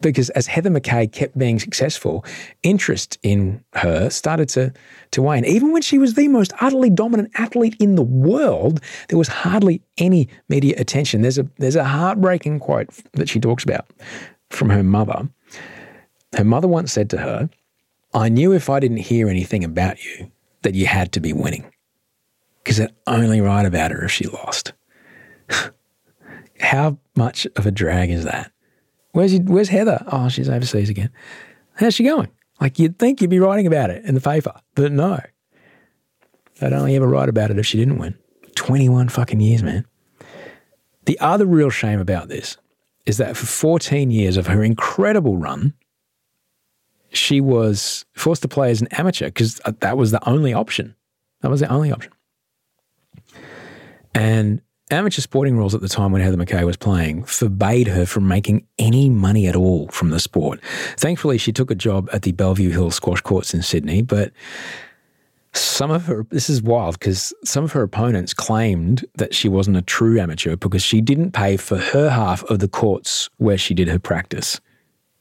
because as Heather McKay kept being successful, interest in her started to, to wane. Even when she was the most utterly dominant athlete in the world, there was hardly any media attention. There's a, there's a heartbreaking quote that she talks about from her mother. Her mother once said to her, I knew if I didn't hear anything about you that you had to be winning because they'd only write about her if she lost. How much of a drag is that? Where's where's Heather? Oh, she's overseas again. How's she going? Like you'd think you'd be writing about it in the paper, but no. I'd only ever write about it if she didn't win. 21 fucking years, man. The other real shame about this is that for 14 years of her incredible run, she was forced to play as an amateur because that was the only option. That was the only option. And amateur sporting rules at the time when Heather McKay was playing forbade her from making any money at all from the sport. Thankfully, she took a job at the Bellevue Hill squash courts in Sydney, but some of her, this is wild because some of her opponents claimed that she wasn't a true amateur because she didn't pay for her half of the courts where she did her practice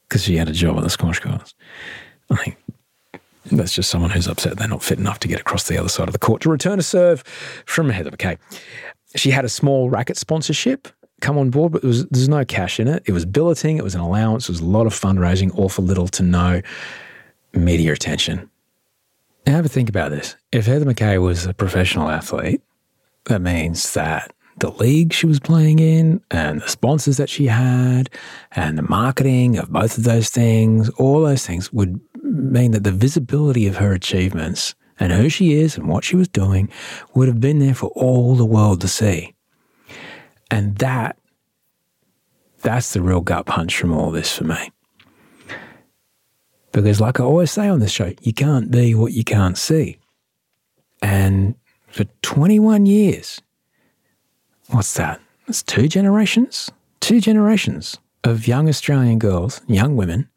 because she had a job at the squash courts. I think that's just someone who's upset they're not fit enough to get across the other side of the court to return a serve from Heather McKay she had a small racket sponsorship come on board, but was, there's no cash in it. It was billeting, it was an allowance, it was a lot of fundraising, all for little to no media attention. Now, have a think about this. If Heather McKay was a professional athlete, that means that the league she was playing in and the sponsors that she had and the marketing of both of those things, all those things would mean that the visibility of her achievements and who she is and what she was doing would have been there for all the world to see. And that, that's the real gut punch from all this for me. Because, like I always say on this show, you can't be what you can't see. And for 21 years, what's that? It's two generations? Two generations of young Australian girls, young women.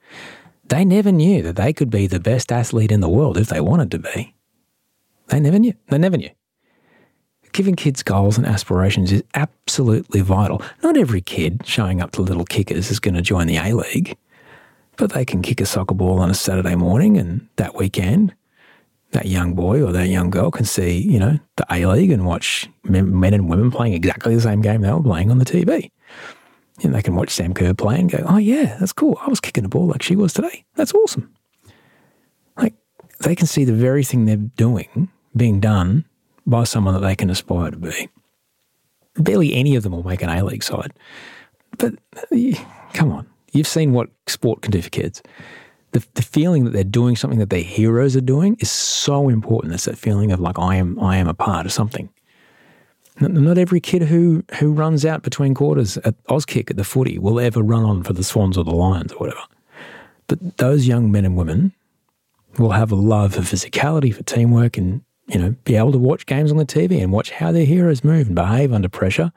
They never knew that they could be the best athlete in the world if they wanted to be. They never knew. They never knew. Giving kids goals and aspirations is absolutely vital. Not every kid showing up to Little Kickers is going to join the A League. but they can kick a soccer ball on a Saturday morning and that weekend that young boy or that young girl can see, you know, the A League and watch men and women playing exactly the same game they were playing on the TV. And they can watch Sam Kerr play and go, oh, yeah, that's cool. I was kicking a ball like she was today. That's awesome. Like, they can see the very thing they're doing being done by someone that they can aspire to be. Barely any of them will make an A League side. But uh, come on, you've seen what sport can do for kids the, the feeling that they're doing something that their heroes are doing is so important. It's that feeling of like I am I am a part of something. Not, not every kid who who runs out between quarters at Auskick at the footy will ever run on for the Swans or the Lions or whatever. But those young men and women will have a love for physicality, for teamwork, and you know be able to watch games on the TV and watch how their heroes move and behave under pressure,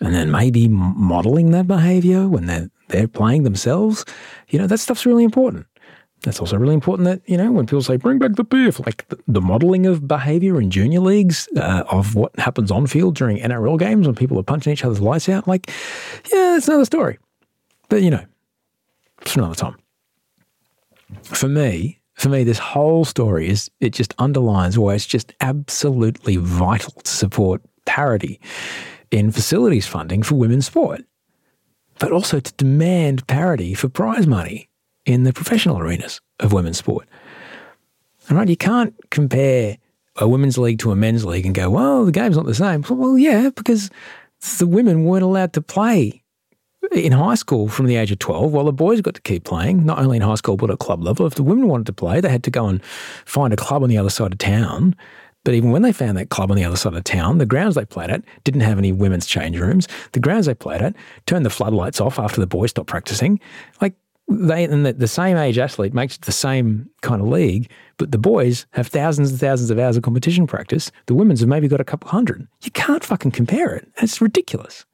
and then maybe modeling that behavior when they're they're playing themselves, you know, that stuff's really important. That's also really important that, you know, when people say, bring back the PIF, like the, the modeling of behavior in junior leagues, uh, of what happens on field during NRL games when people are punching each other's lights out, like, yeah, that's another story. But, you know, it's another time. For me, for me, this whole story is, it just underlines why it's just absolutely vital to support parity in facilities funding for women's sport but also to demand parity for prize money in the professional arenas of women's sport. Right, you can't compare a women's league to a men's league and go, well, the game's not the same. Well, yeah, because the women weren't allowed to play in high school from the age of 12 while the boys got to keep playing, not only in high school, but at club level. If the women wanted to play, they had to go and find a club on the other side of town but even when they found that club on the other side of town, the grounds they played at didn't have any women's change rooms. The grounds they played at turned the floodlights off after the boys stopped practicing. Like they and the, the same age athlete makes the same kind of league, but the boys have thousands and thousands of hours of competition practice. The women's have maybe got a couple hundred. You can't fucking compare it. It's ridiculous.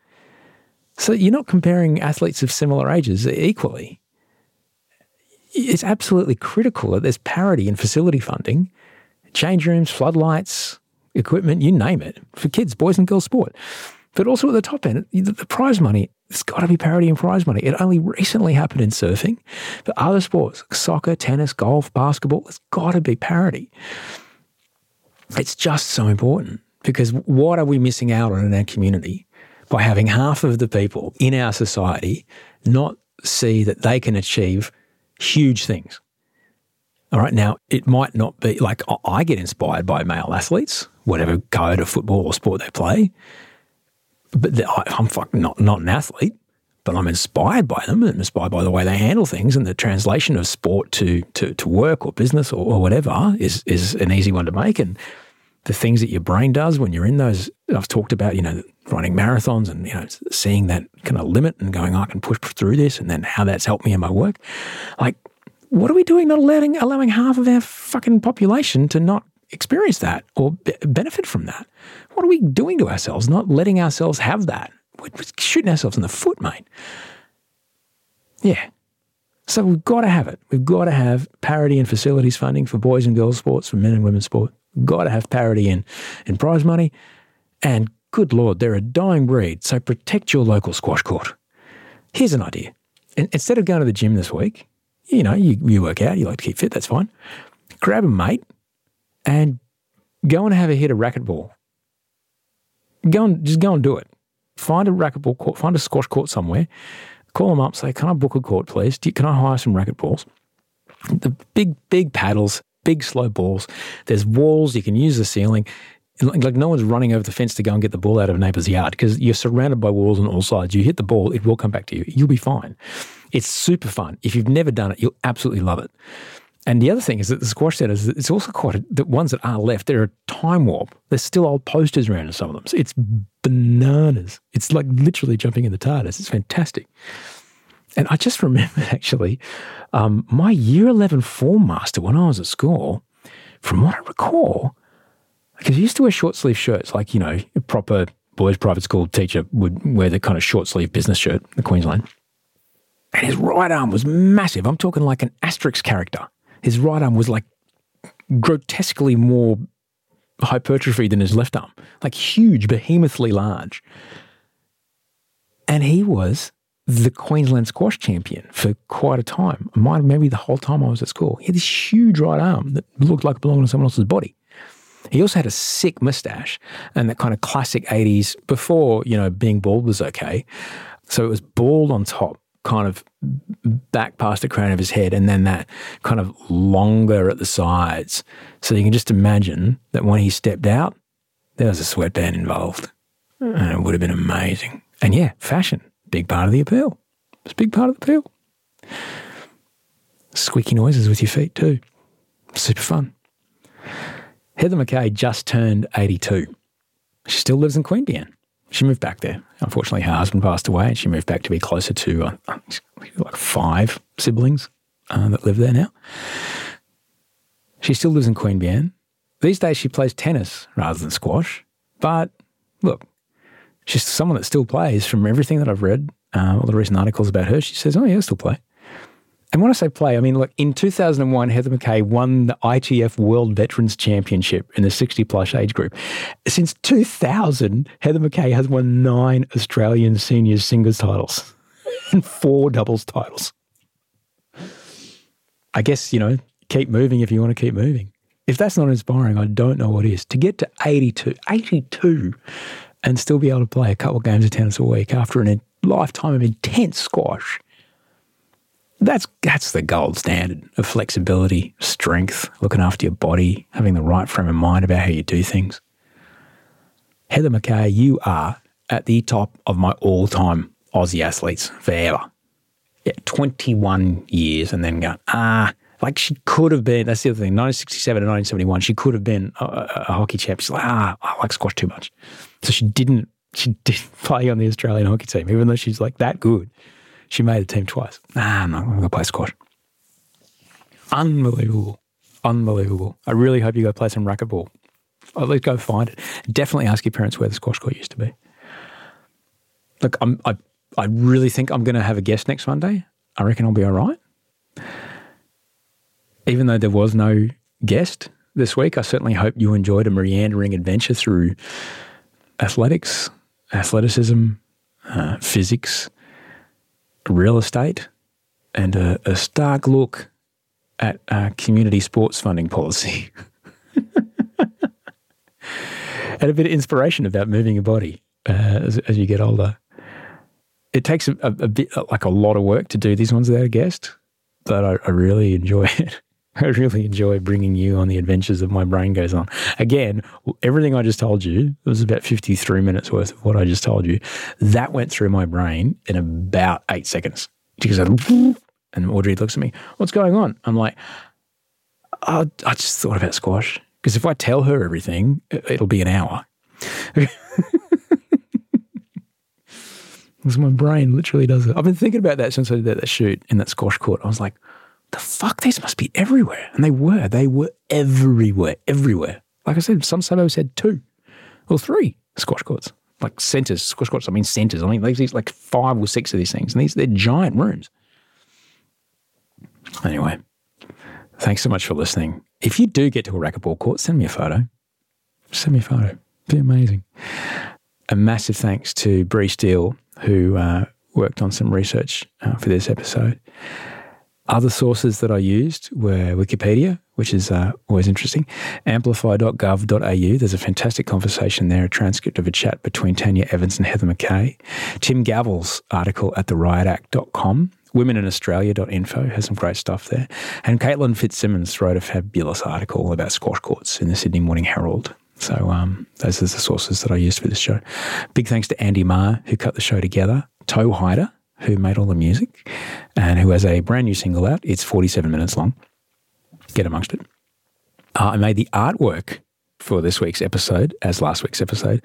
So you're not comparing athletes of similar ages equally. It's absolutely critical that there's parity in facility funding change rooms, floodlights, equipment, you name it, for kids, boys and girls sport. But also at the top end, the, prize money, there's got to be parity in prize money. It only recently happened in surfing, but other sports, soccer, tennis, golf, basketball, there's got to be parity. It's just so important because what are we missing out on in our community by having half of the people in our society not see that they can achieve huge things? All right. Now, it might not be like I get inspired by male athletes, whatever code of football or sport they play. But I'm fucking not, not an athlete, but I'm inspired by them and inspired by the way they handle things. And the translation of sport to, to, to work or business or, or whatever is, is an easy one to make. And the things that your brain does when you're in those, I've talked about, you know, running marathons and, you know, seeing that kind of limit and going, oh, I can push through this and then how that's helped me in my work. Like, what are we doing not allowing, allowing half of our fucking population to not experience that or be- benefit from that? What are we doing to ourselves, not letting ourselves have that? We're shooting ourselves in the foot, mate. Yeah. So we've got to have it. We've got to have parity and facilities funding for boys and girls sports, for men and women's sport. Got to have parity in, in prize money. And good Lord, they're a dying breed. So protect your local squash court. Here's an idea. Instead of going to the gym this week, you know, you, you work out, you like to keep fit, that's fine. Grab a mate and go and have a hit of racquetball. Go and just go and do it. Find a racquetball court, find a squash court somewhere. Call them up, say, "Can I book a court, please? Can I hire some racquetballs?" The big, big paddles, big slow balls. There's walls. You can use the ceiling. Like no one's running over the fence to go and get the ball out of a neighbour's yard because you're surrounded by walls on all sides. You hit the ball, it will come back to you. You'll be fine. It's super fun. If you've never done it, you'll absolutely love it. And the other thing is that the squash centers, it's also quite, the ones that are left, they're a time warp. There's still old posters around in some of them. So it's bananas. It's like literally jumping in the TARDIS. It's fantastic. And I just remembered actually, um, my year 11 form master when I was at school, from what I recall, because he used to wear short sleeve shirts, like, you know, a proper boys' private school teacher would wear the kind of short sleeve business shirt, the Queensland. And his right arm was massive. I'm talking like an Asterix character. His right arm was like grotesquely more hypertrophy than his left arm, like huge, behemothly large. And he was the Queensland squash champion for quite a time. Might maybe the whole time I was at school. He had this huge right arm that looked like it belonged to someone else's body. He also had a sick mustache and that kind of classic 80s before, you know, being bald was okay. So it was bald on top, kind of back past the crown of his head, and then that kind of longer at the sides. So you can just imagine that when he stepped out, there was a sweatband involved. And it would have been amazing. And yeah, fashion, big part of the appeal. It's a big part of the appeal. Squeaky noises with your feet too. Super fun. Heather McKay just turned 82. She still lives in Queen Queanbeyan. She moved back there. Unfortunately, her husband passed away and she moved back to be closer to uh, like five siblings uh, that live there now. She still lives in Queen Queanbeyan. These days, she plays tennis rather than squash. But look, she's someone that still plays from everything that I've read, uh, all the recent articles about her. She says, Oh, yeah, I still play. And when I say play, I mean, look, in 2001, Heather McKay won the ITF World Veterans Championship in the 60 plus age group. Since 2000, Heather McKay has won nine Australian seniors singles titles and four doubles titles. I guess, you know, keep moving if you want to keep moving. If that's not inspiring, I don't know what is. To get to 82, 82, and still be able to play a couple of games of tennis a week after a lifetime of intense squash that's that's the gold standard of flexibility, strength, looking after your body, having the right frame of mind about how you do things. Heather McKay, you are at the top of my all-time Aussie athletes forever. Yeah, 21 years and then going, ah, like she could have been, that's the other thing, 1967 and 1971, she could have been a, a, a hockey champ. She's like, ah, I like squash too much. So she didn't, she didn't play on the Australian hockey team, even though she's like that good. She made the team twice. Nah, I'm not going to play squash. Unbelievable. Unbelievable. I really hope you go play some racquetball. at least go find it. Definitely ask your parents where the squash court used to be. Look, I'm, I, I really think I'm going to have a guest next Monday. I reckon I'll be all right. Even though there was no guest this week, I certainly hope you enjoyed a meandering adventure through athletics, athleticism, uh, physics, real estate and a, a stark look at uh, community sports funding policy. and a bit of inspiration about moving your body uh, as, as, you get older. It takes a, a, bit, like a lot of work to do these ones without a guest, but I, I really enjoy it. I really enjoy bringing you on the adventures that my brain goes on. Again, everything I just told you was about 53 minutes worth of what I just told you. That went through my brain in about eight seconds. Because and Audrey looks at me, what's going on? I'm like, oh, I just thought about squash. Because if I tell her everything, it'll be an hour. Because my brain literally does it. I've been thinking about that since I did that shoot in that squash court. I was like, the fuck, these must be everywhere. And they were. They were everywhere, everywhere. Like I said, some suburbs had two or three squash courts, like centres, squash courts. I mean, centres. I mean, these like five or six of these things. And these, they're giant rooms. Anyway, thanks so much for listening. If you do get to a racquetball court, send me a photo. Send me a photo. It'd be amazing. A massive thanks to Bree Steele, who uh, worked on some research uh, for this episode. Other sources that I used were Wikipedia, which is uh, always interesting, amplify.gov.au. There's a fantastic conversation there, a transcript of a chat between Tanya Evans and Heather McKay. Tim Gavel's article at theriotact.com. Womeninaustralia.info has some great stuff there. And Caitlin Fitzsimmons wrote a fabulous article about squash courts in the Sydney Morning Herald. So um, those are the sources that I used for this show. Big thanks to Andy Marr, who cut the show together, Toehider, who made all the music and who has a brand new single out. It's 47 minutes long. Get amongst it. Uh, I made the artwork for this week's episode, as last week's episode.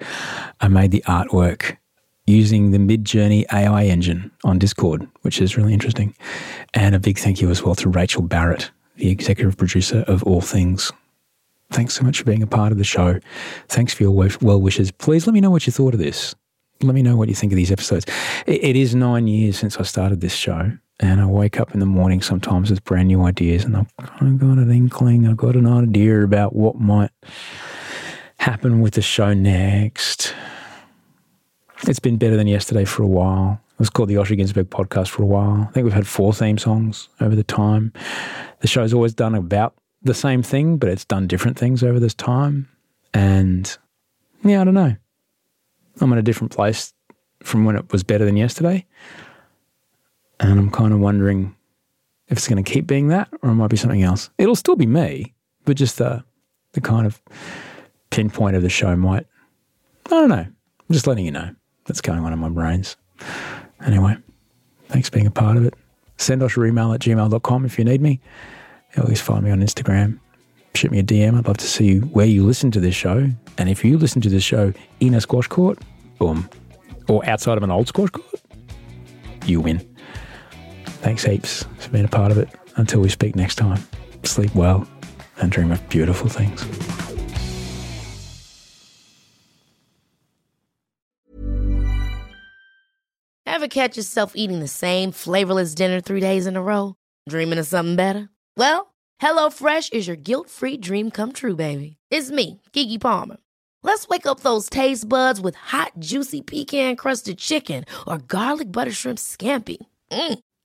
I made the artwork using the Midjourney AI engine on Discord, which is really interesting. And a big thank you as well to Rachel Barrett, the executive producer of All Things. Thanks so much for being a part of the show. Thanks for your well wishes. Please let me know what you thought of this let me know what you think of these episodes. It, it is nine years since I started this show, and I wake up in the morning sometimes with brand new ideas, and I've kind of got an inkling, I've got an idea about what might happen with the show next. It's been better than yesterday for a while. It was called the Osher Günsberg podcast for a while. I think we've had four theme songs over the time. The show's always done about the same thing, but it's done different things over this time. And yeah, I don't know. I'm in a different place from when it was better than yesterday. And I'm kind of wondering if it's going to keep being that or it might be something else. It'll still be me, but just the, the kind of pinpoint of the show might, I don't know. I'm just letting you know what's going on in my brains. Anyway, thanks for being a part of it. Send us your email at gmail.com if you need me. Always find me on Instagram. Shoot me a DM. I'd love to see where you listen to this show. And if you listen to this show in a squash court, boom, or outside of an old squash court, you win. Thanks heaps for being a part of it. Until we speak next time, sleep well and dream of beautiful things. Ever catch yourself eating the same flavorless dinner three days in a row? Dreaming of something better? Well, HelloFresh is your guilt free dream come true, baby. It's me, Keke Palmer. Let's wake up those taste buds with hot, juicy pecan crusted chicken or garlic butter shrimp scampi. Mm.